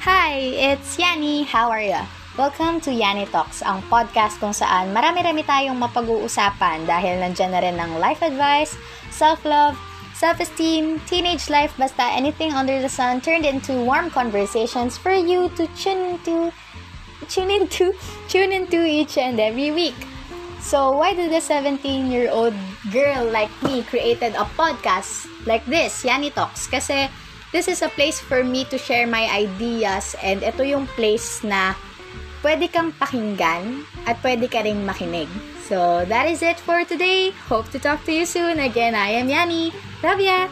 Hi, it's Yani. How are ya? Welcome to Yani Talks, ang podcast kung saan marami-rami tayong mapag-uusapan dahil nandyan na rin ng life advice, self-love, self-esteem, teenage life, basta anything under the sun turned into warm conversations for you to tune into, tune into, tune into each and every week. So, why did a 17-year-old girl like me created a podcast like this, Yani Talks? Kasi this is a place for me to share my ideas and ito yung place na pwede kang pakinggan at pwede ka ring makinig. So, that is it for today. Hope to talk to you soon. Again, I am Yani. Love ya!